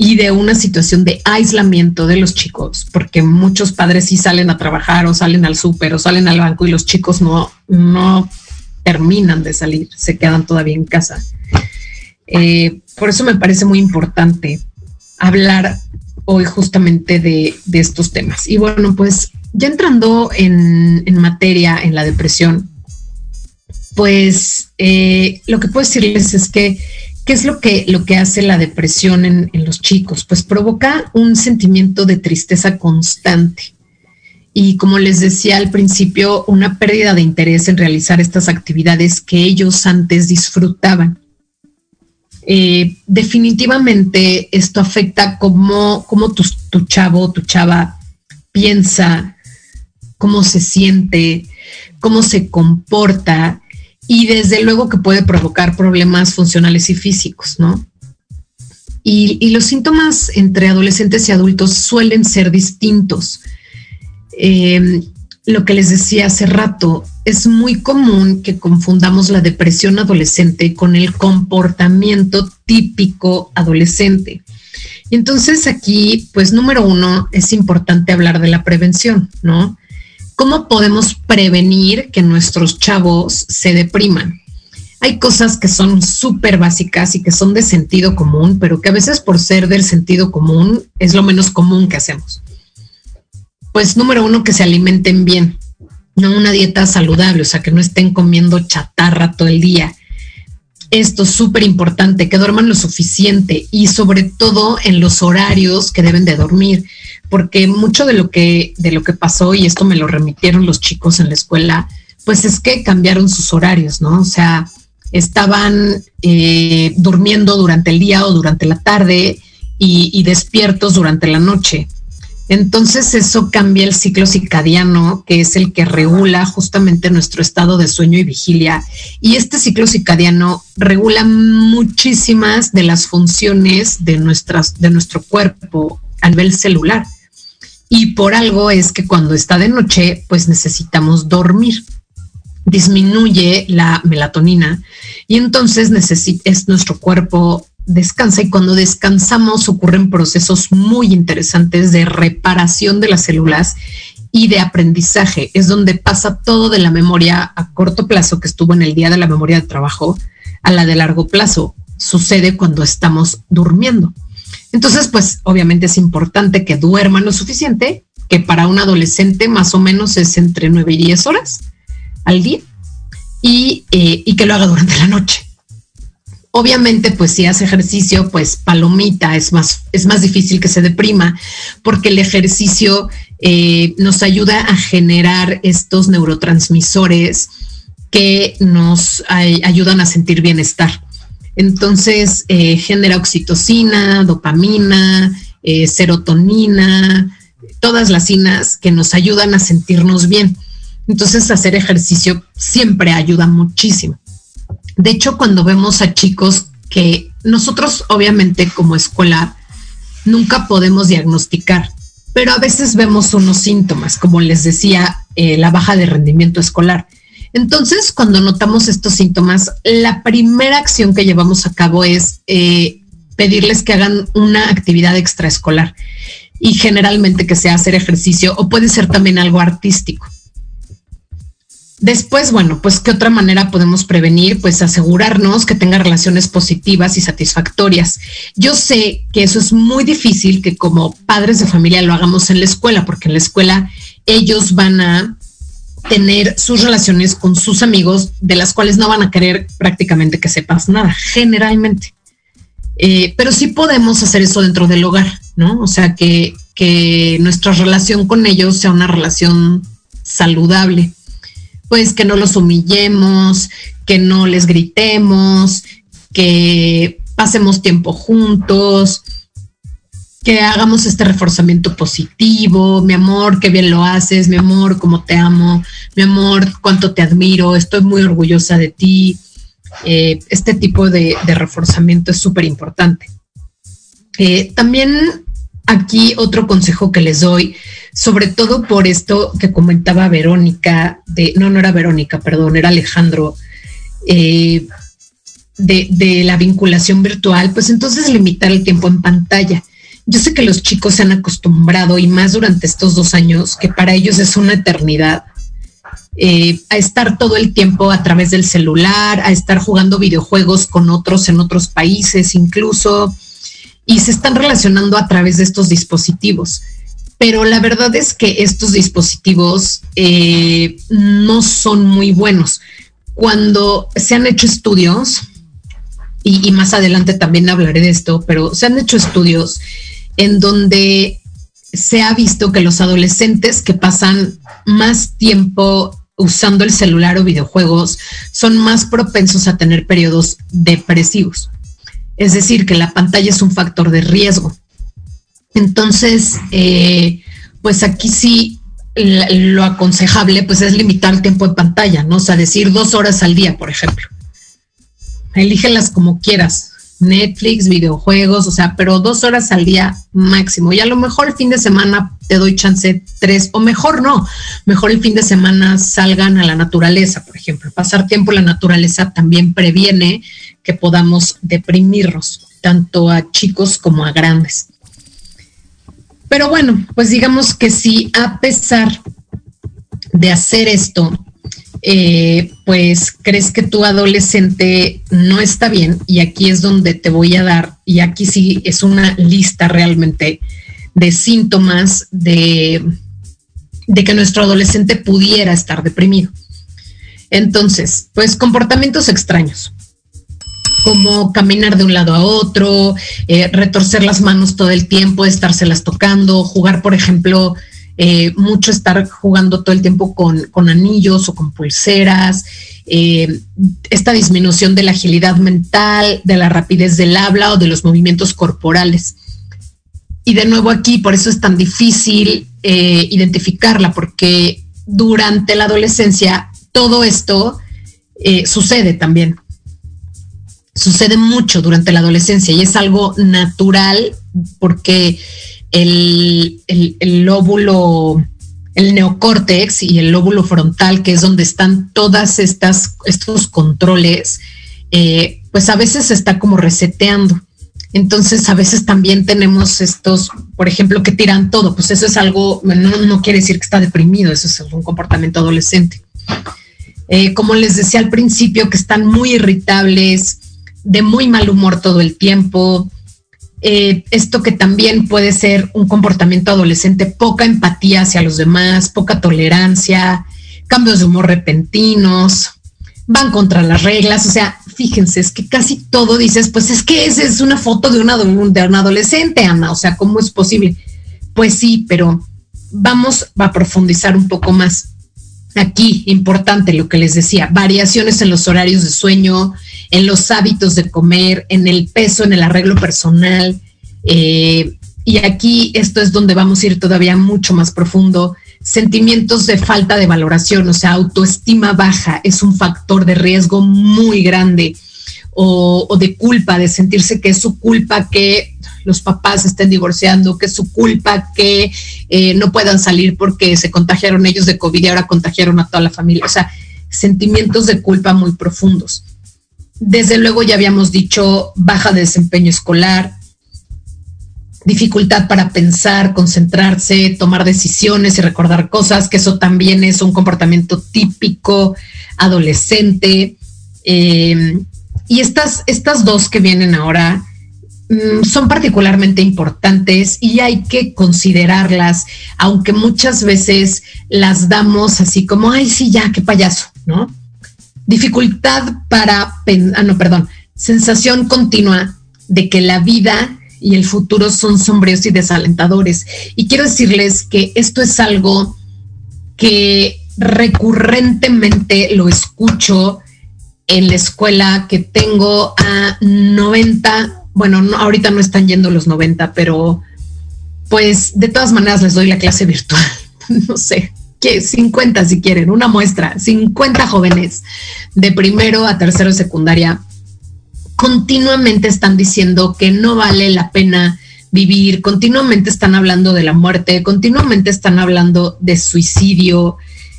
[SPEAKER 3] y de una situación de aislamiento de los chicos, porque muchos padres sí salen a trabajar o salen al súper o salen al banco y los chicos no, no terminan de salir, se quedan todavía en casa. Eh, por eso me parece muy importante hablar hoy justamente de, estos temas. Y bueno, pues ya entrando en, materia en la depresión, pues eh, lo que puedo decirles es que, ¿qué es lo que, lo que hace la depresión en, en los chicos? Pues provoca un sentimiento de tristeza constante y como les decía al principio, una pérdida de interés en realizar estas actividades que ellos antes disfrutaban. Eh, definitivamente esto afecta cómo, cómo tu, tu chavo, tu chava piensa, cómo se siente, cómo se comporta y desde luego que puede provocar problemas funcionales y físicos, ¿no? Y, los síntomas entre adolescentes y adultos suelen ser distintos. Eh, lo que les decía hace rato, es muy común que confundamos la depresión adolescente con el comportamiento típico adolescente. Y entonces aquí, pues número uno, es importante hablar de la prevención, ¿no? ¿Cómo podemos prevenir que nuestros chavos se depriman? Hay cosas que son súper básicas y que son de sentido común, pero que a veces por ser del sentido común es lo menos común que hacemos pues número uno, que se alimenten bien, no una dieta saludable, o sea, que no estén comiendo chatarra todo el día. Esto es súper importante, que duerman lo suficiente y sobre todo en los horarios que deben de dormir, porque mucho de lo que, de lo que pasó, y esto me lo remitieron los chicos en la escuela, pues es que cambiaron sus horarios, ¿no? O sea, estaban eh, durmiendo durante el día o durante la tarde y despiertos durante la noche. Entonces eso cambia el ciclo circadiano, que es el que regula justamente nuestro estado de sueño y vigilia. Y este ciclo circadiano regula muchísimas de las funciones de, nuestras, de nuestro cuerpo a nivel celular. Y por algo es que cuando está de noche, pues necesitamos dormir. Disminuye la melatonina y entonces es nuestro cuerpo descansa y cuando descansamos ocurren procesos muy interesantes de reparación de las células y de aprendizaje. Es donde pasa todo de la memoria a corto plazo, que estuvo en el día de la memoria de trabajo, a la de largo plazo. Sucede cuando estamos durmiendo. Entonces, pues obviamente es importante que duerman lo suficiente, que para un adolescente más o menos es entre 9 y 10 horas al día, y, eh, y que lo haga durante la noche Obviamente, pues si hace ejercicio, pues palomita, es más, es más difícil que se deprima, porque el ejercicio eh, nos ayuda a generar estos neurotransmisores que nos ayudan a sentir bienestar. Entonces, eh, genera oxitocina, dopamina, eh, serotonina, todas las inas que nos ayudan a sentirnos bien. Entonces, hacer ejercicio siempre ayuda muchísimo. De hecho, cuando vemos a chicos que nosotros obviamente como escuela nunca podemos diagnosticar, pero a veces vemos unos síntomas, como les decía, eh, la baja de rendimiento escolar. Entonces, cuando notamos estos síntomas, la primera acción que llevamos a cabo es eh, pedirles que hagan una actividad extraescolar y generalmente que sea hacer ejercicio o puede ser también algo artístico. Después, bueno, pues qué otra manera podemos prevenir, pues asegurarnos que tenga relaciones positivas y satisfactorias. Yo sé que eso es muy difícil que como padres de familia lo hagamos en la escuela, porque en la escuela ellos van a tener sus relaciones con sus amigos, de las cuales no van a querer prácticamente que sepas nada, generalmente. Eh, pero sí podemos hacer eso dentro del hogar, ¿no? O sea, que, que nuestra relación con ellos sea una relación saludable pues que no los humillemos, que no les gritemos, que pasemos tiempo juntos, que hagamos este reforzamiento positivo, mi amor, qué bien lo haces, mi amor, cómo te amo, mi amor, cuánto te admiro, estoy muy orgullosa de ti. Eh, este tipo de, reforzamiento es súper importante. Eh, también aquí otro consejo que les doy, sobre todo por esto que comentaba Verónica, de, no, no era Verónica, perdón, era Alejandro, eh, de, de, la vinculación virtual, pues entonces limitar el tiempo en pantalla. Yo sé que los chicos se han acostumbrado y más durante estos dos años, que para ellos es una eternidad, eh, a estar todo el tiempo a través del celular, a estar jugando videojuegos con otros en otros países incluso, y se están relacionando a través de estos dispositivos. Pero la verdad es que estos dispositivos eh, no son muy buenos. Cuando se han hecho estudios, y, y más adelante también hablaré de esto, pero se han hecho estudios en donde se ha visto que los adolescentes que pasan más tiempo usando el celular o videojuegos son más propensos a tener periodos depresivos. Es decir, que la pantalla es un factor de riesgo. Entonces, eh, pues aquí sí lo aconsejable pues es limitar el tiempo de pantalla, ¿no? O sea, decir dos horas al día, por ejemplo. Elígelas como quieras. Netflix, videojuegos, o sea, pero dos horas al día máximo. Y a lo mejor el fin de semana te doy chance tres, o mejor no, mejor el fin de semana salgan a la naturaleza, por ejemplo. Pasar tiempo en la naturaleza también previene que podamos deprimirnos, tanto a chicos como a grandes. Pero bueno, pues digamos que si a pesar de hacer esto, eh, pues crees que tu adolescente no está bien y aquí es donde te voy a dar, y aquí sí es una lista realmente de síntomas de, de que nuestro adolescente pudiera estar deprimido. Entonces, pues comportamientos extraños, como caminar de un lado a otro, eh, retorcer las manos todo el tiempo, estárselas tocando, jugar, por ejemplo, eh, mucho estar jugando todo el tiempo con, anillos o con pulseras, eh, esta disminución de la agilidad mental, de la rapidez del habla o de los movimientos corporales. Y de nuevo aquí, por eso es tan difícil eh, identificarla, porque durante la adolescencia todo esto sucede también. Sucede mucho durante la adolescencia y es algo natural porque el, lóbulo, el neocórtex y el lóbulo frontal, que es donde están todas estas, estos controles, eh, pues a veces está como reseteando. Entonces, a veces también tenemos estos, por ejemplo, que tiran todo, pues eso es algo, no, quiere decir que está deprimido, eso es un comportamiento adolescente. Eh, como les decía al principio, que están muy irritables, de muy mal humor todo el tiempo, eh, esto que también puede ser un comportamiento adolescente, poca empatía hacia los demás, poca tolerancia, cambios de humor repentinos, van contra las reglas, o sea, fíjense, es que casi todo dices, pues es que esa es una foto de una, de un adolescente, Ana, o sea, ¿cómo es posible? Pues sí, pero vamos a profundizar un poco más. Aquí, importante lo que les decía, variaciones en los horarios de sueño, en los hábitos de comer, en el peso, en el arreglo personal. Eh, y aquí esto es donde vamos a ir todavía mucho más profundo. Sentimientos de falta de valoración, o sea, autoestima baja es un factor de riesgo muy grande. O, de culpa, de sentirse que es su culpa que los papás estén divorciando, que es su culpa que eh, no puedan salir porque se contagiaron ellos de COVID y ahora contagiaron a toda la familia. O sea, sentimientos de culpa muy profundos. Desde luego ya habíamos dicho baja de desempeño escolar, dificultad para pensar, concentrarse, tomar decisiones y recordar cosas, que eso también es un comportamiento típico adolescente. Em, y estas, estas dos que vienen ahora son particularmente importantes y hay que considerarlas, aunque muchas veces las damos así como, ay, sí, ya, qué payaso, ¿no? dificultad para, ah, no, perdón, sensación continua de que la vida y el futuro son sombríos y desalentadores. Y quiero decirles que esto es algo que recurrentemente lo escucho en la escuela que tengo a 90, bueno, ahorita no están yendo los 90, pero pues de todas maneras les doy la clase virtual, no sé, que 50 si quieren, una muestra, 50 jóvenes de primero a tercero secundaria continuamente están diciendo que no vale la pena vivir, continuamente están hablando de la muerte, continuamente están hablando de suicidio.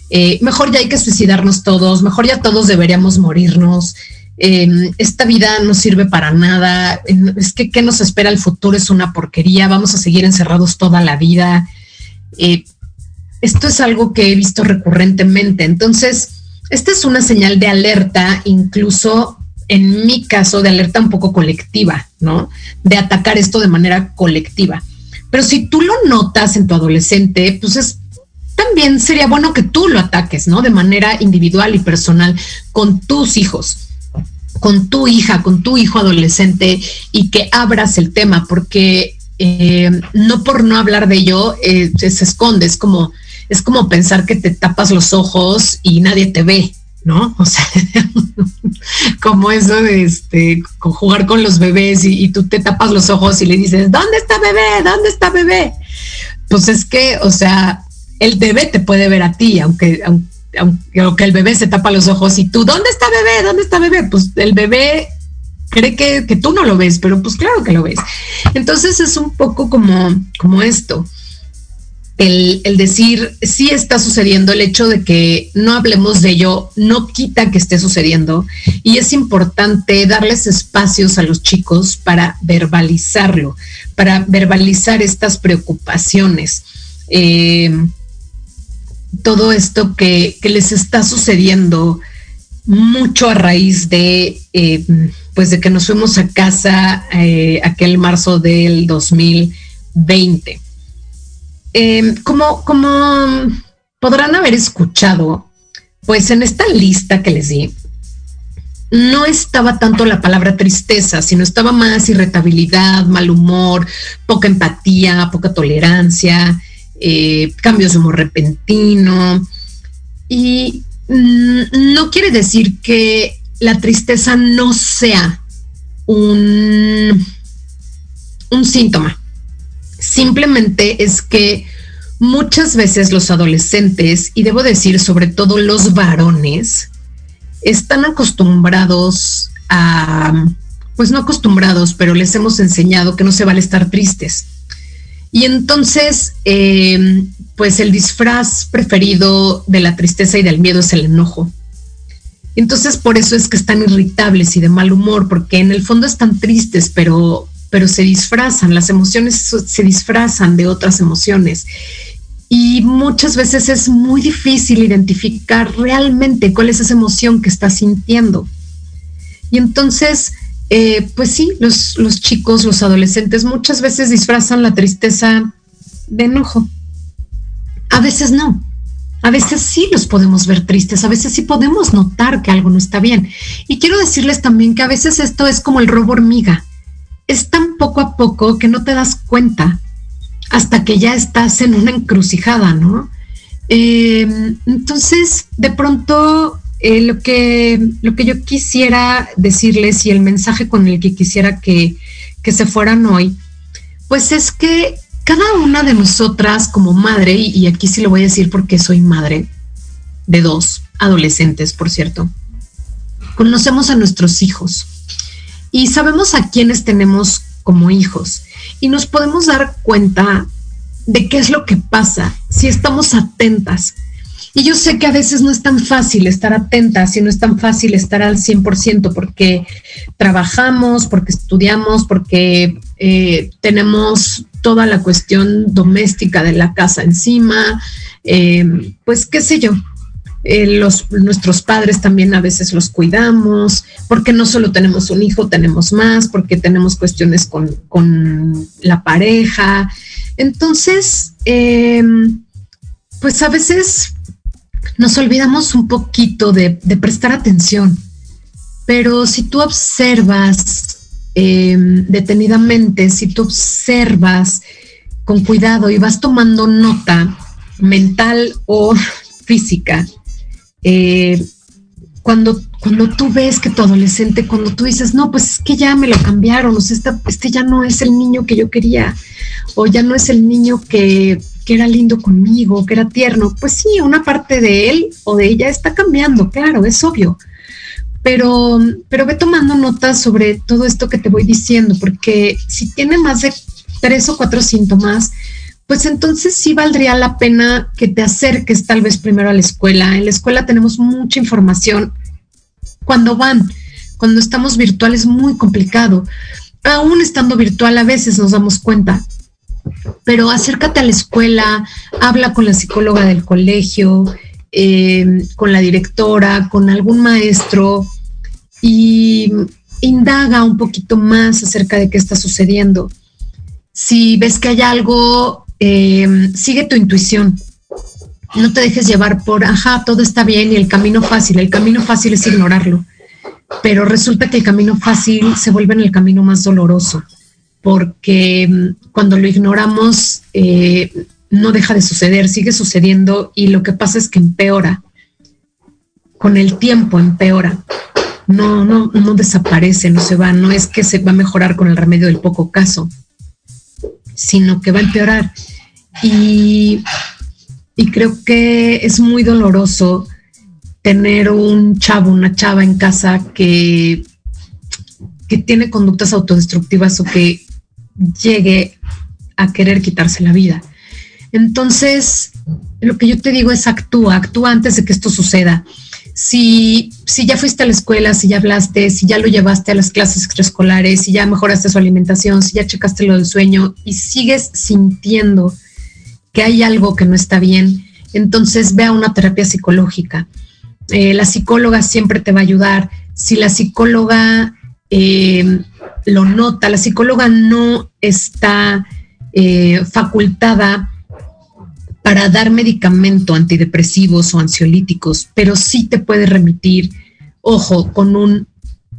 [SPEAKER 3] Eh, mejor ya hay que suicidarnos todos, mejor ya todos deberíamos morirnos. Em, esta vida no sirve para nada. Es que qué nos espera el futuro es una porquería. Vamos a seguir encerrados toda la vida. Eh, esto es algo que he visto recurrentemente. Entonces, esta es una señal de alerta, incluso en mi caso, de alerta un poco colectiva, ¿no? De atacar esto de manera colectiva. Pero si tú lo notas en tu adolescente, pues es también sería bueno que tú lo ataques, ¿no? De manera individual y personal con tus hijos, con tu hija, con tu hijo adolescente y que abras el tema, porque eh, no por no hablar de ello eh, se esconde, es como, es como pensar que te tapas los ojos y nadie te ve, ¿no? O sea, como eso de este, jugar con los bebés y, y, tú te tapas los ojos y le dices, ¿dónde está bebé? ¿Dónde está bebé? Pues es que, o sea, el bebé te puede ver a ti, aunque, aunque, el bebé se tapa los ojos y tú, ¿dónde está bebé? ¿Dónde está bebé? Pues el bebé cree que, que tú no lo ves, pero pues claro que lo ves. Entonces es un poco como, como esto el, decir sí está sucediendo, el hecho de que no hablemos de ello no quita que esté sucediendo y es importante darles espacios a los chicos para verbalizarlo, para verbalizar estas preocupaciones. Eh, todo esto que, les está sucediendo mucho a raíz de, eh, pues de que nos fuimos a casa eh, aquel marzo del 2020 Em, como, como podrán haber escuchado, pues en esta lista que les di, no estaba tanto la palabra tristeza, sino estaba más irritabilidad, mal humor, poca empatía, poca tolerancia, eh, cambios humor repentino. Y mm, no quiere decir que la tristeza no sea un, un síntoma. Simplemente es que muchas veces los adolescentes, y debo decir sobre todo los varones, están acostumbrados a, pues no acostumbrados, pero les hemos enseñado que no se vale estar tristes. Y entonces, em, pues el disfraz preferido de la tristeza y del miedo es el enojo. Entonces, por eso es que están irritables y de mal humor, porque en el fondo están tristes, pero pero se disfrazan, las emociones se disfrazan de otras emociones. Y muchas veces es muy difícil identificar realmente cuál es esa emoción que está sintiendo. Y entonces, eh, pues sí, los, los chicos, los adolescentes muchas veces disfrazan la tristeza de enojo. A veces no. A veces sí los podemos ver tristes, a veces sí podemos notar que algo no está bien. Y quiero decirles también que a veces esto es como el robo hormiga es tan poco a poco que no te das cuenta hasta que ya estás en una encrucijada, ¿no? Em, entonces, de pronto, eh, lo, que, lo que yo quisiera decirles y el mensaje con el que quisiera que, se fueran hoy, pues es que cada una de nosotras como madre, y aquí sí lo voy a decir porque soy madre de dos adolescentes, por cierto, conocemos a nuestros hijos y sabemos a quiénes tenemos como hijos y nos podemos dar cuenta de qué es lo que pasa si estamos atentas. Y yo sé que a veces no es tan fácil estar atentas y no es tan fácil estar al 100% porque trabajamos, porque estudiamos, porque eh, tenemos toda la cuestión doméstica de la casa encima, eh, pues qué sé yo, eh, los, nuestros padres también a veces los cuidamos, porque no solo tenemos un hijo, tenemos más, porque tenemos cuestiones con, con la pareja. Entonces, pues a veces nos olvidamos un poquito de, prestar atención, pero si tú observas em, detenidamente, si tú observas con cuidado y vas tomando nota mental o física eh, cuando, cuando tú ves que tu adolescente, cuando tú dices, no, pues es que ya me lo cambiaron, o sea, este ya no es el niño que yo quería, o ya no es el niño que, que era lindo conmigo, que era tierno, pues sí, una parte de él o de ella está cambiando, claro, es obvio. Pero, pero ve tomando notas sobre todo esto que te voy diciendo, porque si tiene más de tres o cuatro síntomas, pues entonces sí valdría la pena que te acerques tal vez primero a la escuela. En la escuela tenemos mucha información. Cuando van, cuando estamos virtual es muy complicado. Aún estando virtual a veces nos damos cuenta, pero acércate a la escuela, habla con la psicóloga del colegio, eh, con la directora, con algún maestro y indaga un poquito más acerca de qué está sucediendo. Si ves que hay algo, eh, sigue tu intuición. No te dejes llevar por, ajá, todo está bien y el camino fácil. El camino fácil es ignorarlo. Pero resulta que el camino fácil se vuelve en el camino más doloroso, porque mm, cuando lo ignoramos, eh, no deja de suceder, sigue sucediendo y lo que pasa es que empeora. Con el tiempo empeora no, no, no desaparece, no se va, no es que se va a mejorar con el remedio del poco caso, sino que va a empeorar. Y, y creo que es muy doloroso tener un chavo, una chava en casa que, que tiene conductas autodestructivas o que llegue a querer quitarse la vida. Entonces, lo que yo te digo es actúa, actúa antes de que esto suceda si, si ya fuiste a la escuela, si ya hablaste, si ya lo llevaste a las clases extraescolares, si ya mejoraste su alimentación, si ya checaste lo del sueño y sigues sintiendo que hay algo que no está bien, entonces ve a una terapia psicológica. Eh, la psicóloga siempre te va a ayudar. Si la psicóloga eh, lo nota, la psicóloga no está eh, facultada para dar medicamento antidepresivos o ansiolíticos, pero sí te puede remitir, ojo, con un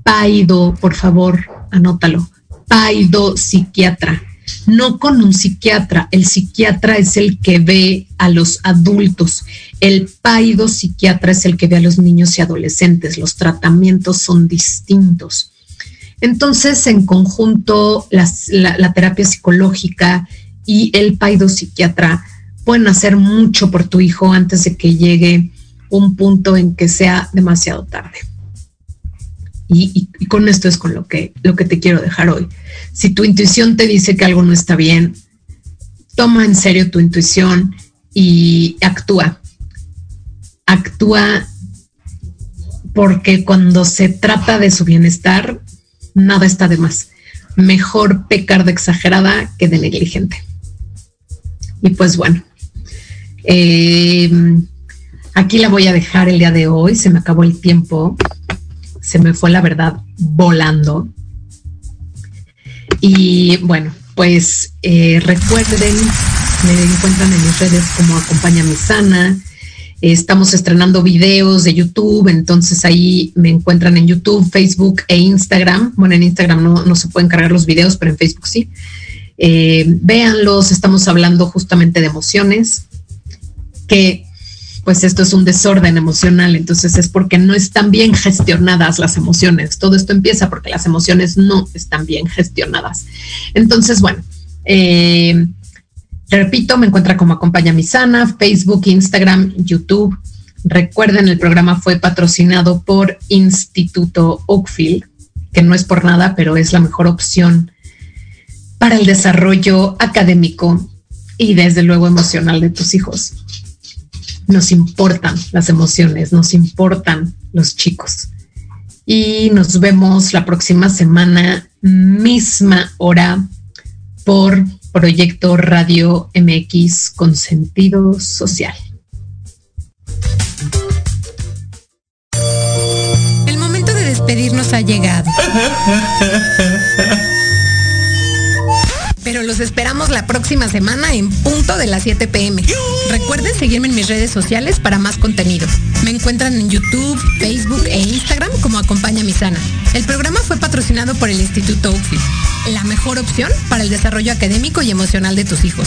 [SPEAKER 3] paido, por favor, anótalo, paido psiquiatra, no con un psiquiatra. El psiquiatra es el que ve a los adultos. El paido psiquiatra es el que ve a los niños y adolescentes. Los tratamientos son distintos. Entonces, en conjunto, la, terapia psicológica y el paido psiquiatra pueden hacer mucho por tu hijo antes de que llegue un punto en que sea demasiado tarde. Y, con esto es con lo que, lo que te quiero dejar hoy. Si tu intuición te dice que algo no está bien, toma en serio tu intuición y actúa. Actúa porque cuando se trata de su bienestar, nada está de más. Mejor pecar de exagerada que de negligente. Y pues bueno, eh, aquí la voy a dejar el día de hoy. Se me acabó el tiempo. Se me fue la verdad volando. Y bueno, pues eh, recuerden, me encuentran en mis redes como Acompaña mi Sana. Estamos estrenando videos de YouTube, entonces ahí me encuentran en YouTube, Facebook e Instagram. Bueno, en Instagram no, no se pueden cargar los videos, pero en Facebook sí. Eh, véanlos, estamos hablando justamente de emociones, que pues esto es un desorden emocional, entonces es porque no están bien gestionadas las emociones. Todo esto empieza porque las emociones no están bien gestionadas. Entonces, bueno, eh, repito, me encuentra como Acompaña mi sana, Facebook, Instagram, YouTube. Recuerden, el programa fue patrocinado por Instituto Oakfield, que no es por nada, pero es la mejor opción para el desarrollo académico y desde luego emocional de tus hijos nos importan las emociones, nos importan los chicos. Y nos vemos la próxima semana, misma hora, por Proyecto Radio MX con sentido social.
[SPEAKER 9] El momento de despedirnos ha llegado. pero los esperamos la próxima semana en punto de las 7 pm. Recuerden seguirme en mis redes sociales para más contenidos. Me encuentran en YouTube, Facebook e Instagram como Acompaña mi Sana. El programa fue patrocinado por el Instituto UFI, la mejor opción para el desarrollo académico y emocional de tus hijos.